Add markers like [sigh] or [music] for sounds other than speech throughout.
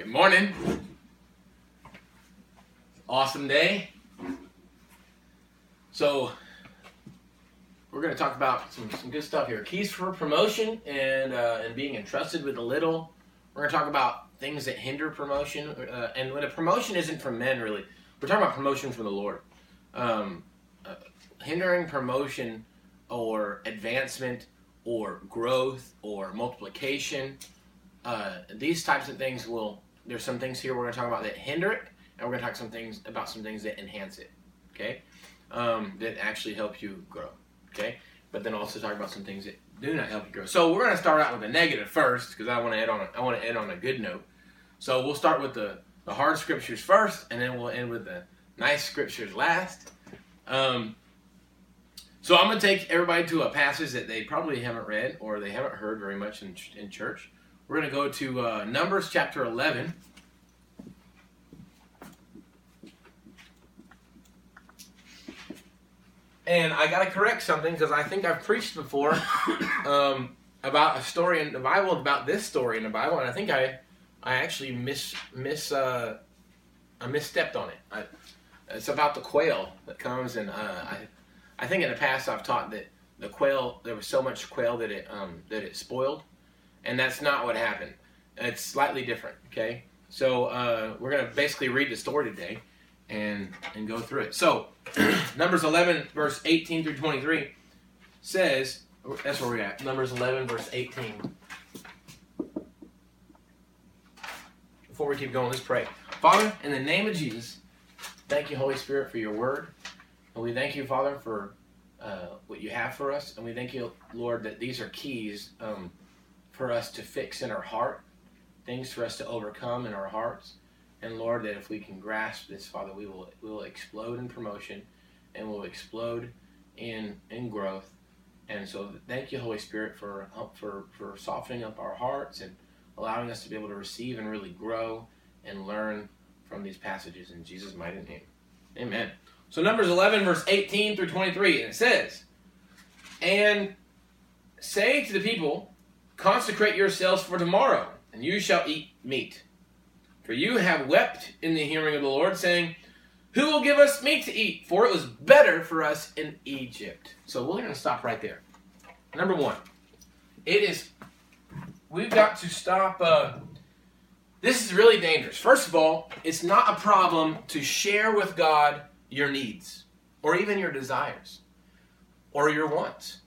Good morning. Awesome day. So, we're going to talk about some, some good stuff here. Keys for promotion and uh, and being entrusted with a little. We're going to talk about things that hinder promotion. Uh, and when a promotion isn't from men, really, we're talking about promotion from the Lord. Um, uh, hindering promotion or advancement or growth or multiplication. Uh, these types of things will. There's some things here we're going to talk about that hinder it, and we're going to talk some things about some things that enhance it. Okay, um, that actually help you grow. Okay, but then also talk about some things that do not help you grow. So we're going to start out with a negative first because I want to end on a, I want to end on a good note. So we'll start with the the hard scriptures first, and then we'll end with the nice scriptures last. Um, so I'm going to take everybody to a passage that they probably haven't read or they haven't heard very much in, in church. We're going to go to uh, Numbers chapter 11. And I got to correct something because I think I've preached before [coughs] um, about a story in the Bible, about this story in the Bible, and I think I, I actually miss miss uh, I misstepped on it. I, it's about the quail that comes, and uh, I I think in the past I've taught that the quail there was so much quail that it um, that it spoiled, and that's not what happened. It's slightly different. Okay, so uh, we're gonna basically read the story today, and and go through it. So [clears throat] Numbers 11 verse 18 through 23 says that's where we're at. Numbers 11 verse 18. Before we keep going, let's pray. Father, in the name of Jesus, thank you, Holy Spirit, for your word. And we thank you, Father, for uh, what you have for us. And we thank you, Lord, that these are keys um, for us to fix in our heart, things for us to overcome in our hearts. And Lord, that if we can grasp this, Father, we will we will explode in promotion and we'll explode in in growth. And so thank you, Holy Spirit, for um, for for softening up our hearts and allowing us to be able to receive and really grow and learn from these passages in Jesus' mighty name. Amen. So Numbers 11, verse 18 through 23, and it says, And say to the people, Consecrate yourselves for tomorrow, and you shall eat meat. For you have wept in the hearing of the Lord, saying, Who will give us meat to eat? For it was better for us in Egypt. So we're going to stop right there. Number one, it is, we've got to stop. Uh, this is really dangerous. First of all, it's not a problem to share with God your needs or even your desires or your wants.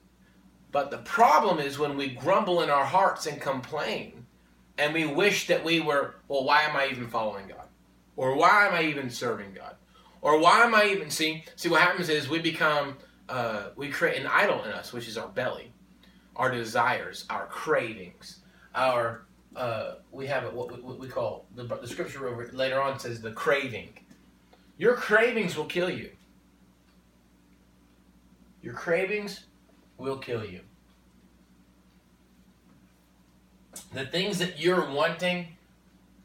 But the problem is when we grumble in our hearts and complain and we wish that we were, well, why am I even following God? Or why am I even serving God? Or why am I even, see, see what happens is we become, uh, we create an idol in us, which is our belly, our desires, our cravings, our, uh, we have what we, what we call, the, the scripture over, later on says the craving. Your cravings will kill you. Your cravings will kill you. The things that you're wanting,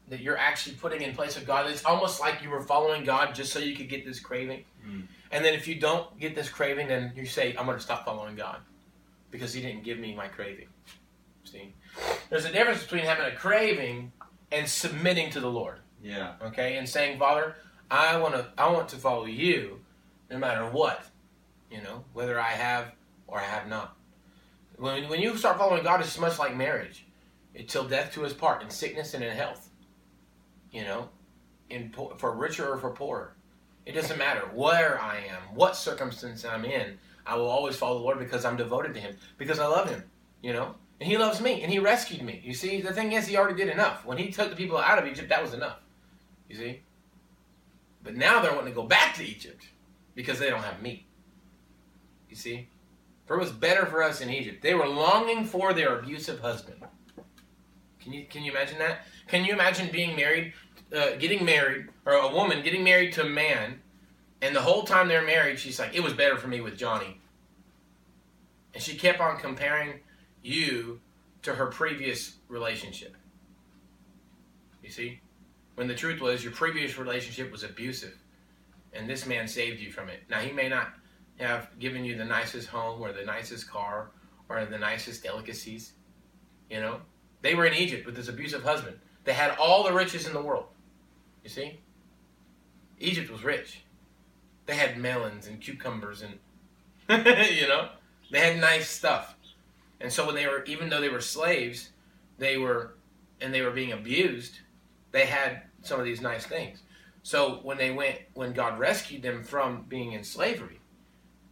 that you're actually putting in place of God, it's almost like you were following God just so you could get this craving. Mm. And then if you don't get this craving, then you say, I'm going to stop following God because He didn't give me my craving. See? There's a difference between having a craving and submitting to the Lord. Yeah. Okay? And saying, Father, I want to I want to follow you no matter what. You know, whether I have or have not. When, when you start following God, it's much like marriage. Until death to his part, in sickness and in health. You know, in for richer or for poorer. It doesn't matter where I am, what circumstance I'm in. I will always follow the Lord because I'm devoted to Him, because I love Him. You know, and He loves me, and He rescued me. You see, the thing is, He already did enough. When He took the people out of Egypt, that was enough. You see, but now they're wanting to go back to Egypt because they don't have meat. You see? For it was better for us in Egypt. They were longing for their abusive husband. Can you can you imagine that? Can you imagine being married, uh, getting married, or a woman getting married to a man, and the whole time they're married, she's like, "It was better for me with Johnny," and she kept on comparing you to her previous relationship. You see? When the truth was, your previous relationship was abusive, and this man saved you from it. Now, he may not have given you the nicest home or the nicest car or the nicest delicacies. You know, they were in Egypt with this abusive husband. They had all the riches in the world. You see? Egypt was rich. They had melons and cucumbers and, [laughs] you know, they had nice stuff. And so when they were, even though they were slaves, they were, and they were being abused, they had some of these nice things. So when they went, when God rescued them from being in slavery,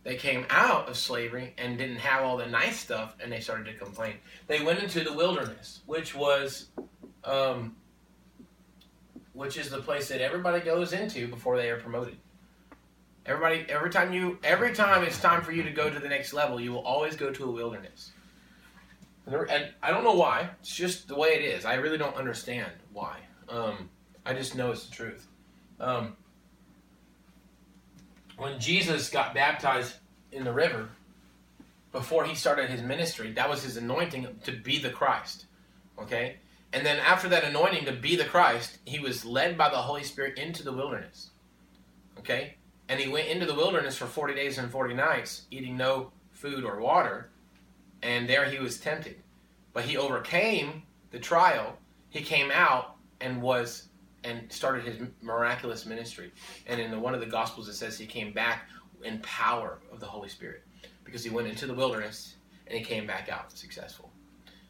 they came out of slavery and didn't have all the nice stuff, and they started to complain. They went into the wilderness, which was, um, which is the place that everybody goes into before they are promoted. Everybody, every time you, every time it's time for you to go to the next level, you will always go to a wilderness. And I don't know why. It's just the way it is. I really don't understand why. Um, I just know it's the truth. Um, when Jesus got baptized in the river, before he started his ministry, that was his anointing to be the Christ. Okay? And then after that anointing to be the Christ, he was led by the Holy Spirit into the wilderness. Okay? And he went into the wilderness for 40 days and 40 nights, eating no food or water. And there he was tempted. But he overcame the trial. He came out and was and started his miraculous ministry. And in the, one of the Gospels, it says he came back in power of the Holy Spirit because he went into the wilderness and he came back out successful.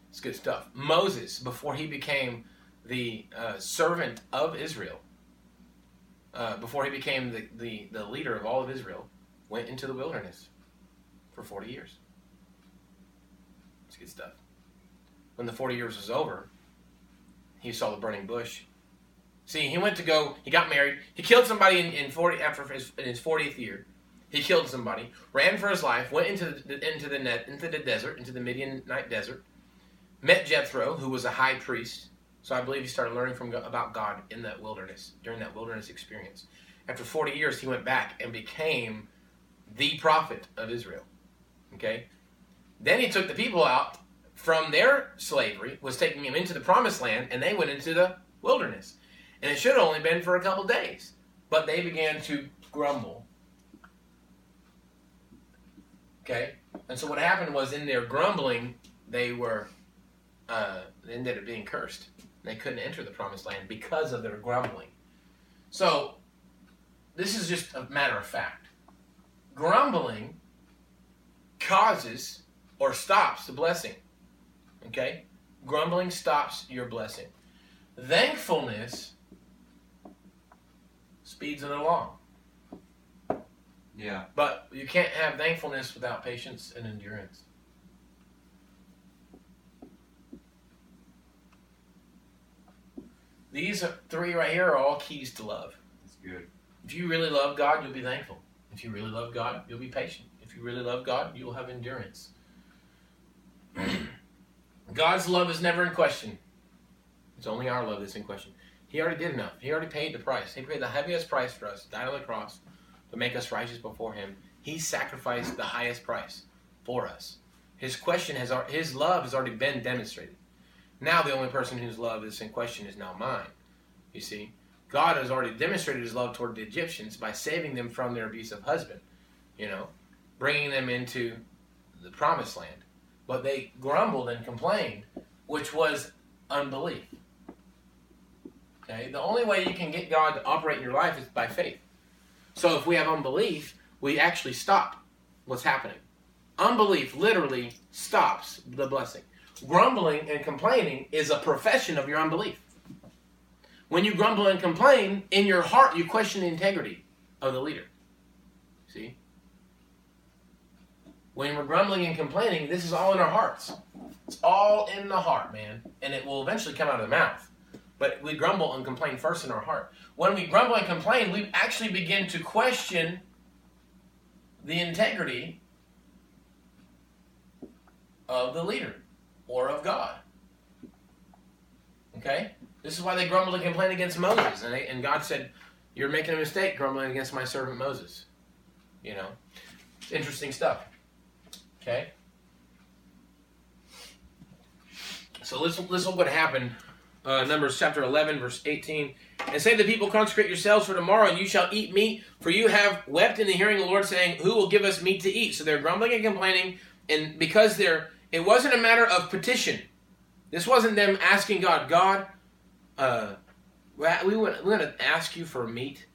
It's good stuff. Moses, before he became the uh, servant of Israel, uh, before he became the, the, the leader of all of Israel, went into the wilderness for 40 years. It's good stuff. When the 40 years was over, he saw the burning bush See, he went to go. He got married. He killed somebody in, in forty after his, in his fortieth year. He killed somebody, ran for his life, went into the, into the net into the desert, into the Midianite desert. Met Jethro, who was a high priest. So I believe he started learning from about God in that wilderness during that wilderness experience. After forty years, he went back and became the prophet of Israel. Okay. Then he took the people out from their slavery, was taking them into the promised land, and they went into the wilderness. And it should have only been for a couple days. But they began to grumble. Okay? And so what happened was in their grumbling, they were uh, they ended up being cursed. They couldn't enter the promised land because of their grumbling. So this is just a matter of fact. Grumbling causes or stops the blessing. Okay? Grumbling stops your blessing. Thankfulness speeds it along. Yeah. But you can't have thankfulness without patience and endurance. These three right here are all keys to love. That's good. If you really love God, you'll be thankful. If you really love God, you'll be patient. If you really love God, you'll have endurance. [clears throat] God's love is never in question. It's only our love that's in question. He already did enough. He already paid the price. He paid the heaviest price for us, died on the cross to make us righteous before Him. He sacrificed the highest price for us. His question has his love has already been demonstrated. Now the only person whose love is in question is now mine. You see, God has already demonstrated His love toward the Egyptians by saving them from their abusive husband. You know, bringing them into the promised land. But they grumbled and complained, which was unbelief. Okay? The only way you can get God to operate in your life is by faith. So if we have unbelief, we actually stop what's happening. Unbelief literally stops the blessing. Grumbling and complaining is a profession of your unbelief. When you grumble and complain, in your heart you question the integrity of the leader. See? When we're grumbling and complaining, this is all in our hearts. It's all in the heart, man. And it will eventually come out of the mouth. But we grumble and complain first in our heart. When we grumble and complain, we actually begin to question the integrity of the leader or of God. Okay? This is why they grumbled and complained against Moses. And, they, and God said, You're making a mistake grumbling against my servant Moses. You know? Interesting stuff. Okay? So let's look what happened uh, Numbers chapter 11, verse 18. And say the people, Consecrate yourselves for tomorrow, and you shall eat meat, for you have wept in the hearing of the Lord, saying, Who will give us meat to eat? So they're grumbling and complaining, and because they're, it wasn't a matter of petition. This wasn't them asking God, God, uh, we want, we want to ask you for meat,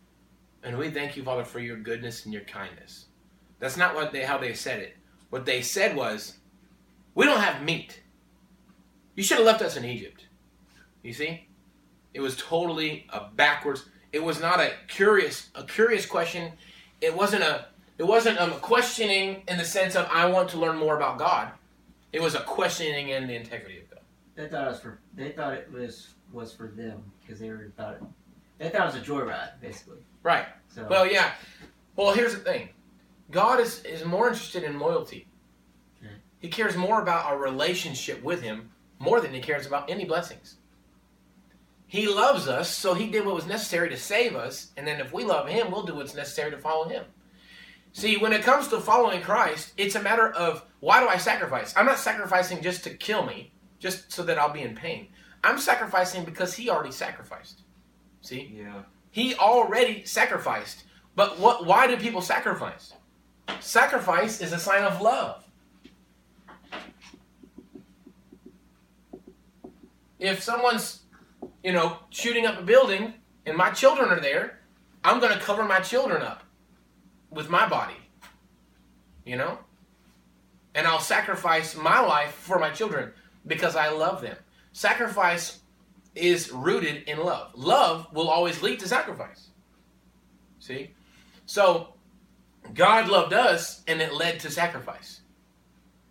and we thank you, Father, for your goodness and your kindness. That's not what they how they said it. What they said was, we don't have meat. You should have left us in Egypt. You see? It was totally a backwards. It was not a curious a curious question. It wasn't a it wasn't a questioning in the sense of I want to learn more about God. It was a questioning in the integrity of God. They thought it was for they thought it was was for them because they were thought it, they thought it was a joyride basically. Right. So Well, yeah. Well, here's the thing. God is is more interested in loyalty. Hmm. He cares more about our relationship with him more than he cares about any blessings. He loves us, so he did what was necessary to save us, and then if we love him, we'll do what's necessary to follow him. See, when it comes to following Christ, it's a matter of why do I sacrifice? I'm not sacrificing just to kill me, just so that I'll be in pain. I'm sacrificing because he already sacrificed. See? Yeah. He already sacrificed. But what why do people sacrifice? Sacrifice is a sign of love. If someone's, you know, shooting up a building and my children are there, I'm going to cover my children up with my body. You know? And I'll sacrifice my life for my children because I love them. Sacrifice is rooted in love. Love will always lead to sacrifice. See? So, God loved us and it led to sacrifice.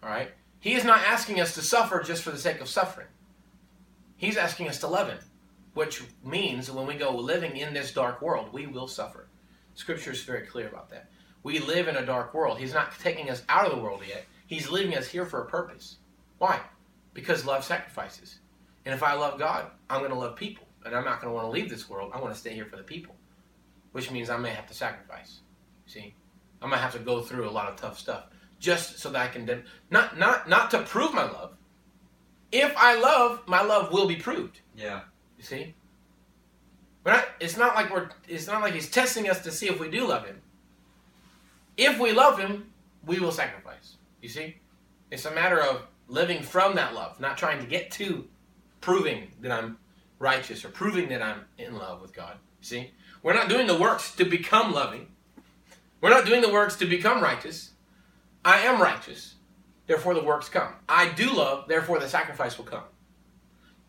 All right? He is not asking us to suffer just for the sake of suffering. He's asking us to love Him, which means when we go living in this dark world, we will suffer. Scripture is very clear about that. We live in a dark world. He's not taking us out of the world yet. He's leaving us here for a purpose. Why? Because love sacrifices. And if I love God, I'm going to love people. And I'm not going to want to leave this world. I want to stay here for the people. Which means I may have to sacrifice. See? I might have to go through a lot of tough stuff just so that I can dem- not not not to prove my love. If I love, my love will be proved. Yeah. You see? We're not, it's not like we're it's not like he's testing us to see if we do love him. If we love him, we will sacrifice. You see? It's a matter of living from that love, not trying to get to proving that I'm righteous or proving that I'm in love with God. You see? We're not doing the works to become loving. We're not doing the works to become righteous. I am righteous, therefore the works come. I do love, therefore the sacrifice will come.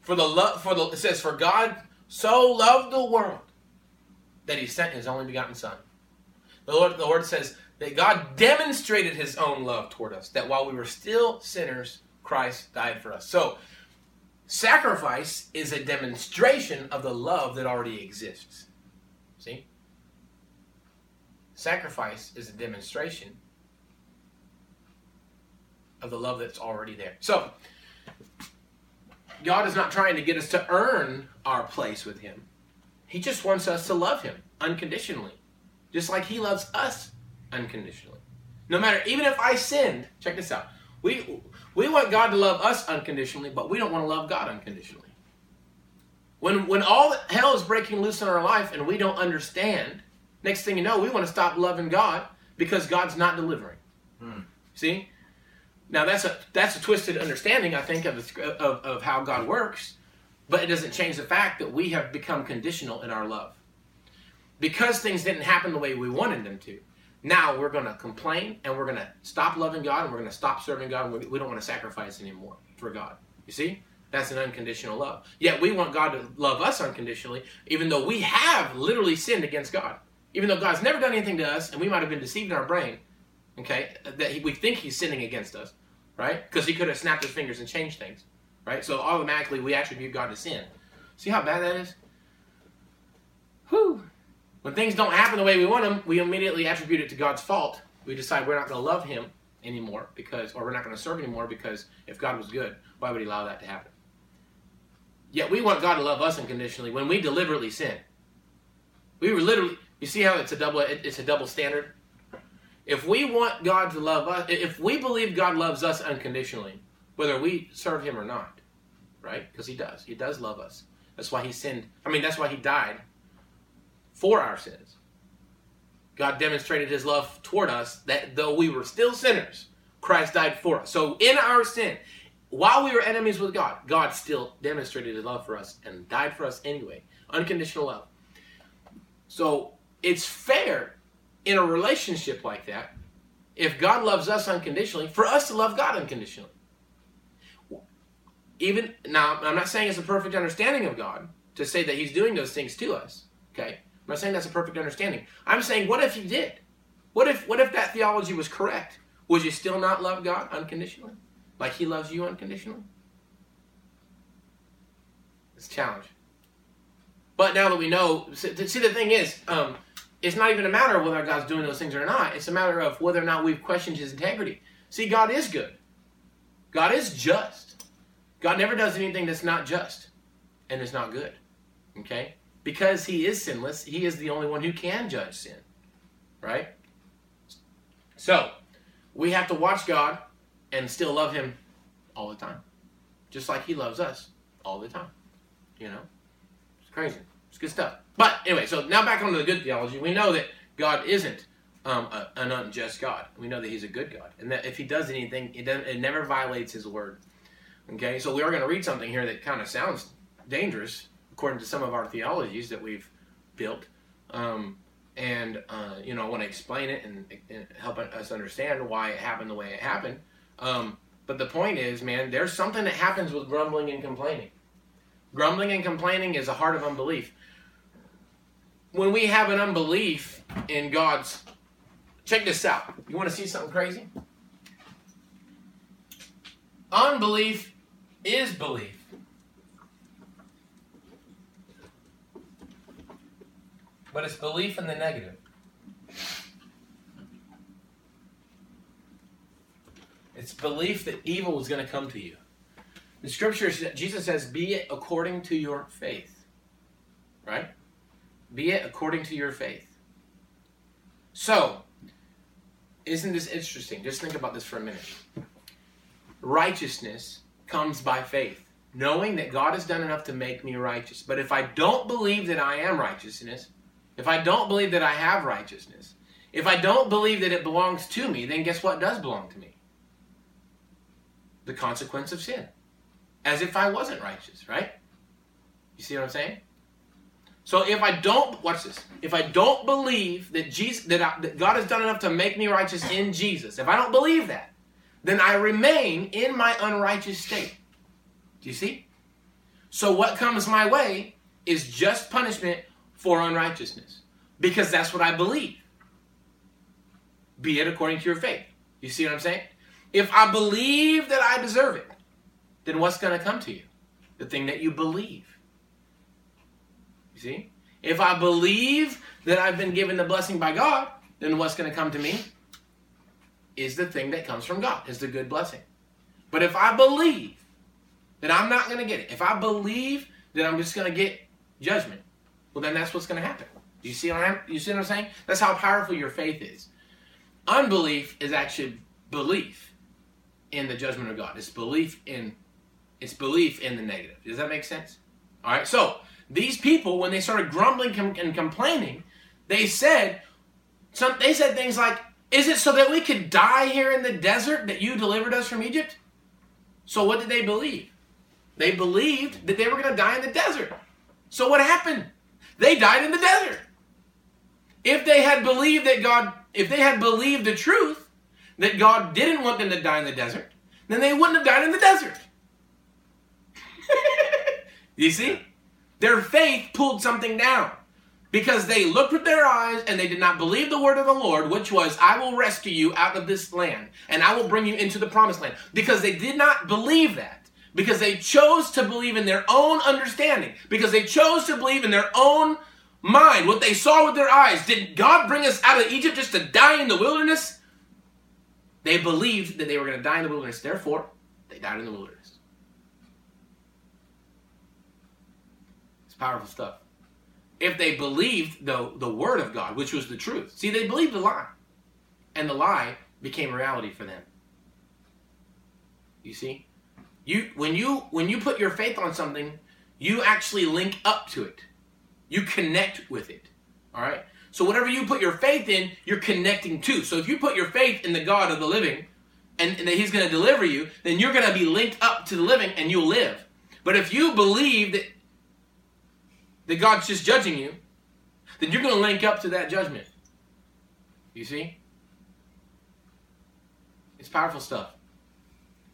For the love, for the it says, for God so loved the world that He sent His only begotten Son. The Lord, the Lord says that God demonstrated His own love toward us. That while we were still sinners, Christ died for us. So, sacrifice is a demonstration of the love that already exists. See, sacrifice is a demonstration of the love that's already there. So, God is not trying to get us to earn our place with Him. He just wants us to love Him unconditionally, just like He loves us unconditionally. No matter, even if I sinned, check this out. We we want God to love us unconditionally, but we don't want to love God unconditionally. When when all hell is breaking loose in our life and we don't understand, next thing you know, we want to stop loving God because God's not delivering. Hmm. See? Now that's a that's a twisted understanding, I think, of, of of how God works, but it doesn't change the fact that we have become conditional in our love because things didn't happen the way we wanted them to. Now we're going to complain and we're going to stop loving God and we're going to stop serving God and we- don't want to sacrifice anymore for God. You see? That's an unconditional love. Yet we want God to love us unconditionally, even though we have literally sinned against God. Even though God's never done anything to us and we might have been deceived in our brain, okay, that we think He's sinning against us, right? Because He could have snapped His fingers and changed things, right? So automatically we attribute God to sin. See how bad that is? Whew. When things don't happen the way we want them, we immediately attribute it to God's fault. We decide we're not going to love Him anymore because, or we're not going to serve anymore because if God was good, why would He allow that to happen? Yet we want God to love us unconditionally when we deliberately sin. We were literally, you see how it's a double, it's a double standard. If we want God to love us, if we believe God loves us unconditionally, whether we serve Him or not, right? Because He does, He does love us. That's why He sinned. I mean, that's why He died for our sins. God demonstrated his love toward us that though we were still sinners, Christ died for us. So in our sin, while we were enemies with God, God still demonstrated his love for us and died for us anyway. Unconditional love. So it's fair in a relationship like that, if God loves us unconditionally, for us to love God unconditionally. Even now, I'm not saying it's a perfect understanding of God to say that He's doing those things to us. Okay, I'm not saying that's a perfect understanding. I'm saying, what if He did? What if what if that theology was correct? Would you still not love God unconditionally, like He loves you unconditionally? It's a challenge. But now that we know, see the thing is, um, it's not even a matter of whether God's doing those things or not. It's a matter of whether or not we've questioned His integrity. See, God is good. God is just. God never does anything that's not just and is not good. Okay? Because He is sinless, He is the only one who can judge sin. Right? So, we have to watch God and still love Him all the time. Just like He loves us all the time. You know? It's crazy. It's good stuff. But anyway, so now back onto the good theology. We know that God isn't um, a, an unjust God. We know that He's a good God, and that if He does anything, it, it never violates His word. Okay, so we are going to read something here that kind of sounds dangerous according to some of our theologies that we've built. Um, and uh, you know, I want to explain it and, and, help us understand why it happened the way it happened. Um, but the point is, man, there's something that happens with grumbling and complaining. Grumbling and complaining is a heart of unbelief when we have an unbelief in God's. Check this out. You want to see something crazy? Unbelief is belief. But it's belief in the negative. It's belief that evil is going to come to you. The scripture, Jesus says, be it according to your faith. Right? Be it according to your faith. So, isn't this interesting? Just think about this for a minute. Righteousness comes by faith, knowing that God has done enough to make me righteous. But if I don't believe that I am righteousness, if I don't believe that I have righteousness, if I don't believe that it belongs to me, then guess what does belong to me? The consequence of sin. As if I wasn't righteous, right? You see what I'm saying? So if I don't watch this, if I don't believe that Jesus that, I, that God has done enough to make me righteous in Jesus, if I don't believe that, then I remain in my unrighteous state. Do you see? So what comes my way is just punishment for unrighteousness because that's what I believe. Be it according to your faith. You see what I'm saying? If I believe that I deserve it, then what's going to come to you? The thing that you believe. See? If I believe that I've been given the blessing by God, then what's going to come to me is the thing that comes from God, is the good blessing. But if I believe that I'm not going to get it, if I believe that I'm just going to get judgment, well, then that's what's going to happen. Do you see what I'm, you see what I'm saying? That's how powerful your faith is. Unbelief is actually belief in the judgment of God. It's belief in it's belief in the negative. Does that make sense? All right. So these people, when they started grumbling and complaining, they said, some, they said things like, Is it so that we could die here in the desert that you delivered us from Egypt? So what did they believe? They believed that they were going to die in the desert. So what happened? They died in the desert. If they had believed that God, if they had believed the truth, that God didn't want them to die in the desert, then they wouldn't have died in the desert. [laughs] you see? Their faith pulled something down because they looked with their eyes and they did not believe the word of the Lord, which was, I will rescue you out of this land and I will bring you into the promised land. Because they did not believe that. Because they chose to believe in their own understanding. Because they chose to believe in their own mind, what they saw with their eyes. Did God bring us out of Egypt just to die in the wilderness? They believed that they were going to die in the wilderness. Therefore, they died in the wilderness. Powerful stuff. If they believed the, the word of God, which was the truth. See, they believed the lie. And the lie became reality for them. You see? You when you when you put your faith on something, you actually link up to it. You connect with it. All right? So whatever you put your faith in, you're connecting to. So if you put your faith in the God of the living, and, and that He's going to deliver you, then you're going to be linked up to the living and you'll live. But if you believe that, that God's just judging you, then you're going to link up to that judgment. You see? It's powerful stuff.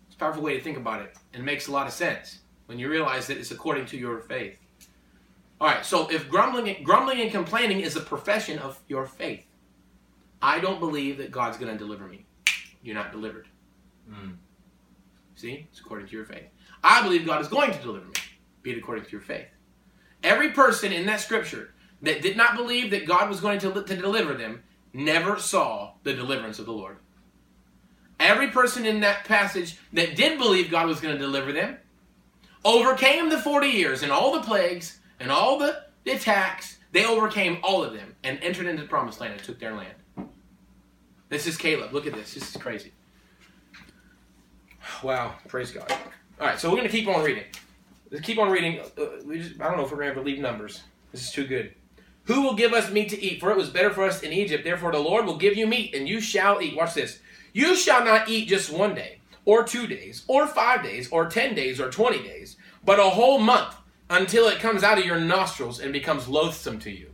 It's a powerful way to think about it. And it makes a lot of sense when you realize that it's according to your faith. All right, so if grumbling, grumbling and complaining is a profession of your faith, I don't believe that God's going to deliver me. You're not delivered. Mm. See? It's according to your faith. I believe God is going to deliver me, be it according to your faith. Every person in that scripture that did not believe that God was going to, to deliver them never saw the deliverance of the Lord. Every person in that passage that did believe God was going to deliver them overcame the 40 years and all the plagues and all the, the attacks. They overcame all of them and entered into the promised land and took their land. This is Caleb. Look at this. This is crazy. Wow. Praise God. All right, so we're going to keep on reading. Keep on reading. Uh, we just, I don't know if we're going to ever leave numbers. This is too good. Who will give us meat to eat? For it was better for us in Egypt. Therefore, the Lord will give you meat, and you shall eat. Watch this. You shall not eat just one day, or two days, or five days, or ten days, or twenty days, but a whole month until it comes out of your nostrils and becomes loathsome to you.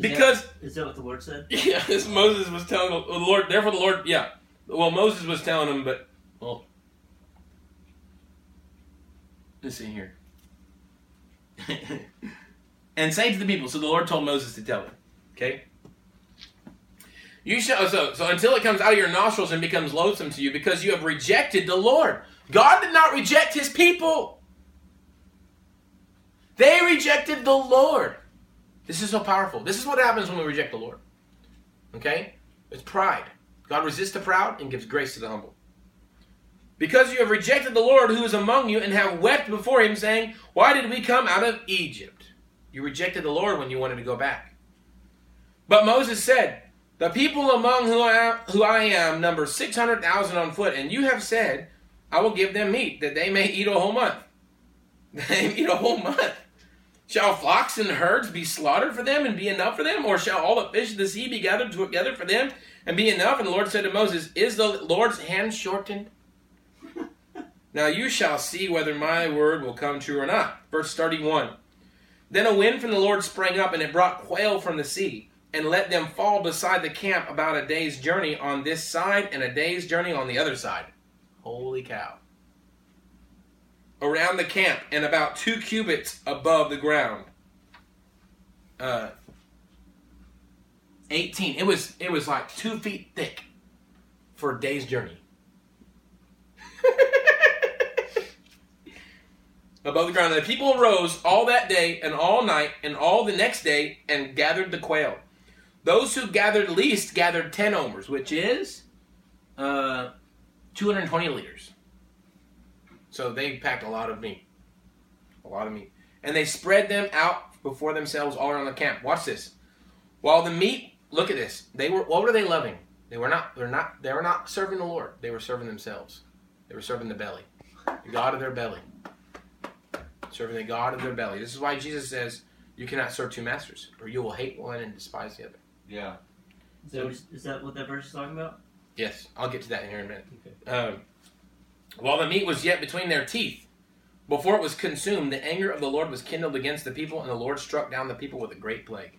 Because is that what the Lord said? [laughs] yeah, this Moses was telling the Lord. Therefore, the Lord, yeah. Well, Moses was telling him, but well, let's see here. [laughs] and say to the people. So the Lord told Moses to tell them. Okay. You shall so so until it comes out of your nostrils and becomes loathsome to you, because you have rejected the Lord. God did not reject His people. They rejected the Lord. This is so powerful. This is what happens when we reject the Lord. Okay? It's pride. God resists the proud and gives grace to the humble. Because you have rejected the Lord who is among you and have wept before him, saying, Why did we come out of Egypt? You rejected the Lord when you wanted to go back. But Moses said, The people among who I am, who I am number 600,000 on foot, and you have said, I will give them meat, that they may eat a whole month. [laughs] They eat a whole month. Shall flocks and herds be slaughtered for them and be enough for them? Or shall all the fish of the sea be gathered together for them and be enough? And the Lord said to Moses, Is the Lord's hand shortened? Now you shall see whether my word will come true or not. Verse 31. Then a wind from the Lord sprang up, and it brought quail from the sea, and let them fall beside the camp about a day's journey on this side and a day's journey on the other side. Holy cow around the camp and about two cubits above the ground. Uh, 18. It was it was like two feet thick for a day's journey. Above the ground. And the people arose all that day and all night and all the next day and gathered the quail. Those who gathered least gathered 10 omers, which is uh, 220 liters. So they packed a lot of meat. A lot of meat. And they spread them out before themselves all around the camp. Watch this. While the meat, look at this. They were what were they loving? They were not they're not they were not serving the Lord. They were serving themselves. They were serving the belly. The God of their belly. Serving the God of their belly. This is why Jesus says you cannot serve two masters, or you will hate one and despise the other. Yeah. So Is that, that what that verse is talking about? Yes, I'll get to that in here in a minute. Okay. Um, while the meat was yet between their teeth, before it was consumed, the anger of the Lord was kindled against the people, and the Lord struck down the people with a great plague.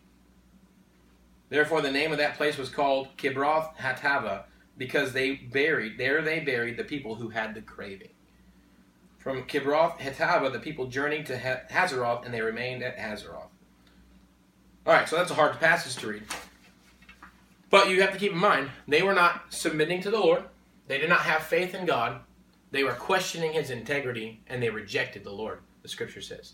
Therefore, the name of that place was called Kibroth Hattaavah, because they buried there they buried the people who had the craving. From Kibroth Hattaavah, the people journeyed to ha- Hazeroth, and they remained at Hazeroth. All right, so that's a hard passage to read. But you have to keep in mind, they were not submitting to the Lord. They did not have faith in God. They were questioning his integrity and they rejected the Lord, the scripture says.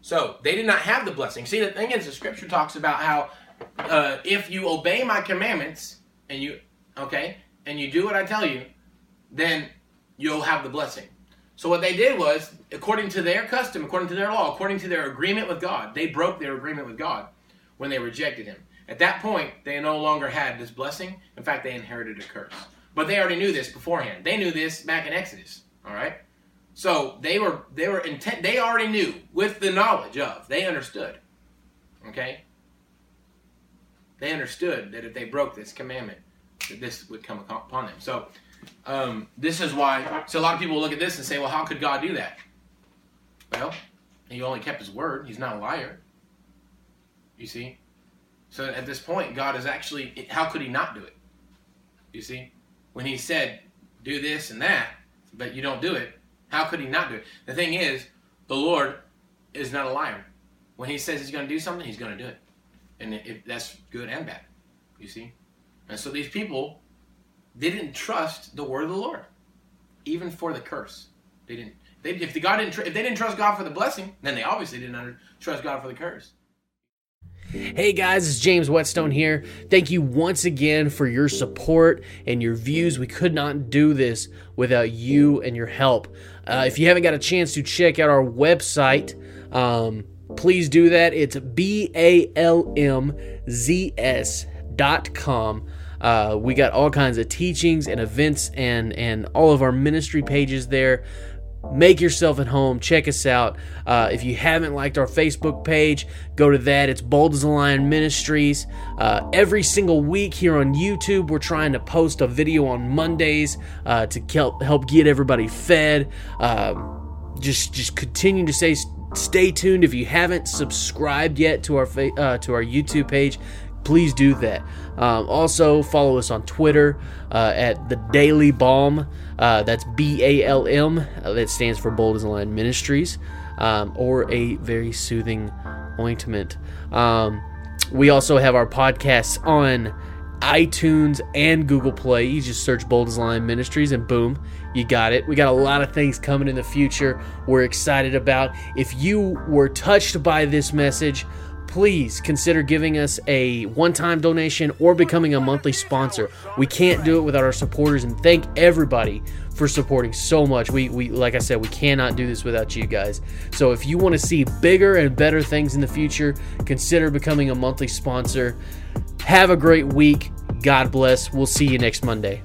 So they did not have the blessing. See, the thing is, the scripture talks about how uh, if you obey my commandments and you, okay, and you do what I tell you, then you'll have the blessing. So what they did was, according to their custom, according to their law, according to their agreement with God, they broke their agreement with God when they rejected him. At that point, they no longer had this blessing. In fact, they inherited a curse. But they already knew this beforehand. They knew this back in Exodus. All right. So they were they were intent. They already knew with the knowledge of. They understood. Okay. They understood that if they broke this commandment, that this would come upon them. So um, this is why. So a lot of people look at this and say, "Well, how could God do that?" Well, he only kept his word. He's not a liar. You see. So at this point, God is actually. How could he not do it? You see, when he said, "Do this and that," but you don't do it, how could he not do it? The thing is, the Lord is not a liar. When he says he's going to do something, he's going to do it. And that's good and bad. You see? And so these people they didn't trust the word of the Lord, even for the curse. They didn't. They, if the God didn't, if they didn't trust God for the blessing, then they obviously didn't trust God for the curse. Hey guys, it's James Whetstone here. Thank you once again for your support and your views. We could not do this without you and your help. Uh, if you haven't got a chance to check out our website, um, please do that. It's B A L M Z S dot com. Uh, we got all kinds of teachings and events and and all of our ministry pages there. Make yourself at home. Check us out. Uh, if you haven't liked our Facebook page, go to that. It's Bold as a Lion Ministries. Uh, every single week here on YouTube, we're trying to post a video on Mondays uh, to help help get everybody fed. Um, just just continue to say stay tuned. If you haven't subscribed yet to our uh, to our YouTube page, please do that. Um, also, follow us on Twitter uh, at the Daily Balm. Uh, that's B A L M. Uh, that stands for Bold as a Lion Ministries, um, or a very soothing ointment. Um, we also have our podcasts on iTunes and Google Play. You just search Bold as a Lion Ministries, and boom, you got it. We got a lot of things coming in the future. We're excited about. If you were touched by this message please consider giving us a one time donation or becoming a monthly sponsor. We can't do it without our supporters, and thank everybody for supporting so much. We, we like I said, we cannot do this without you guys. So if you want to see bigger and better things in the future, consider becoming a monthly sponsor. Have a great week. God bless. We'll see you next Monday.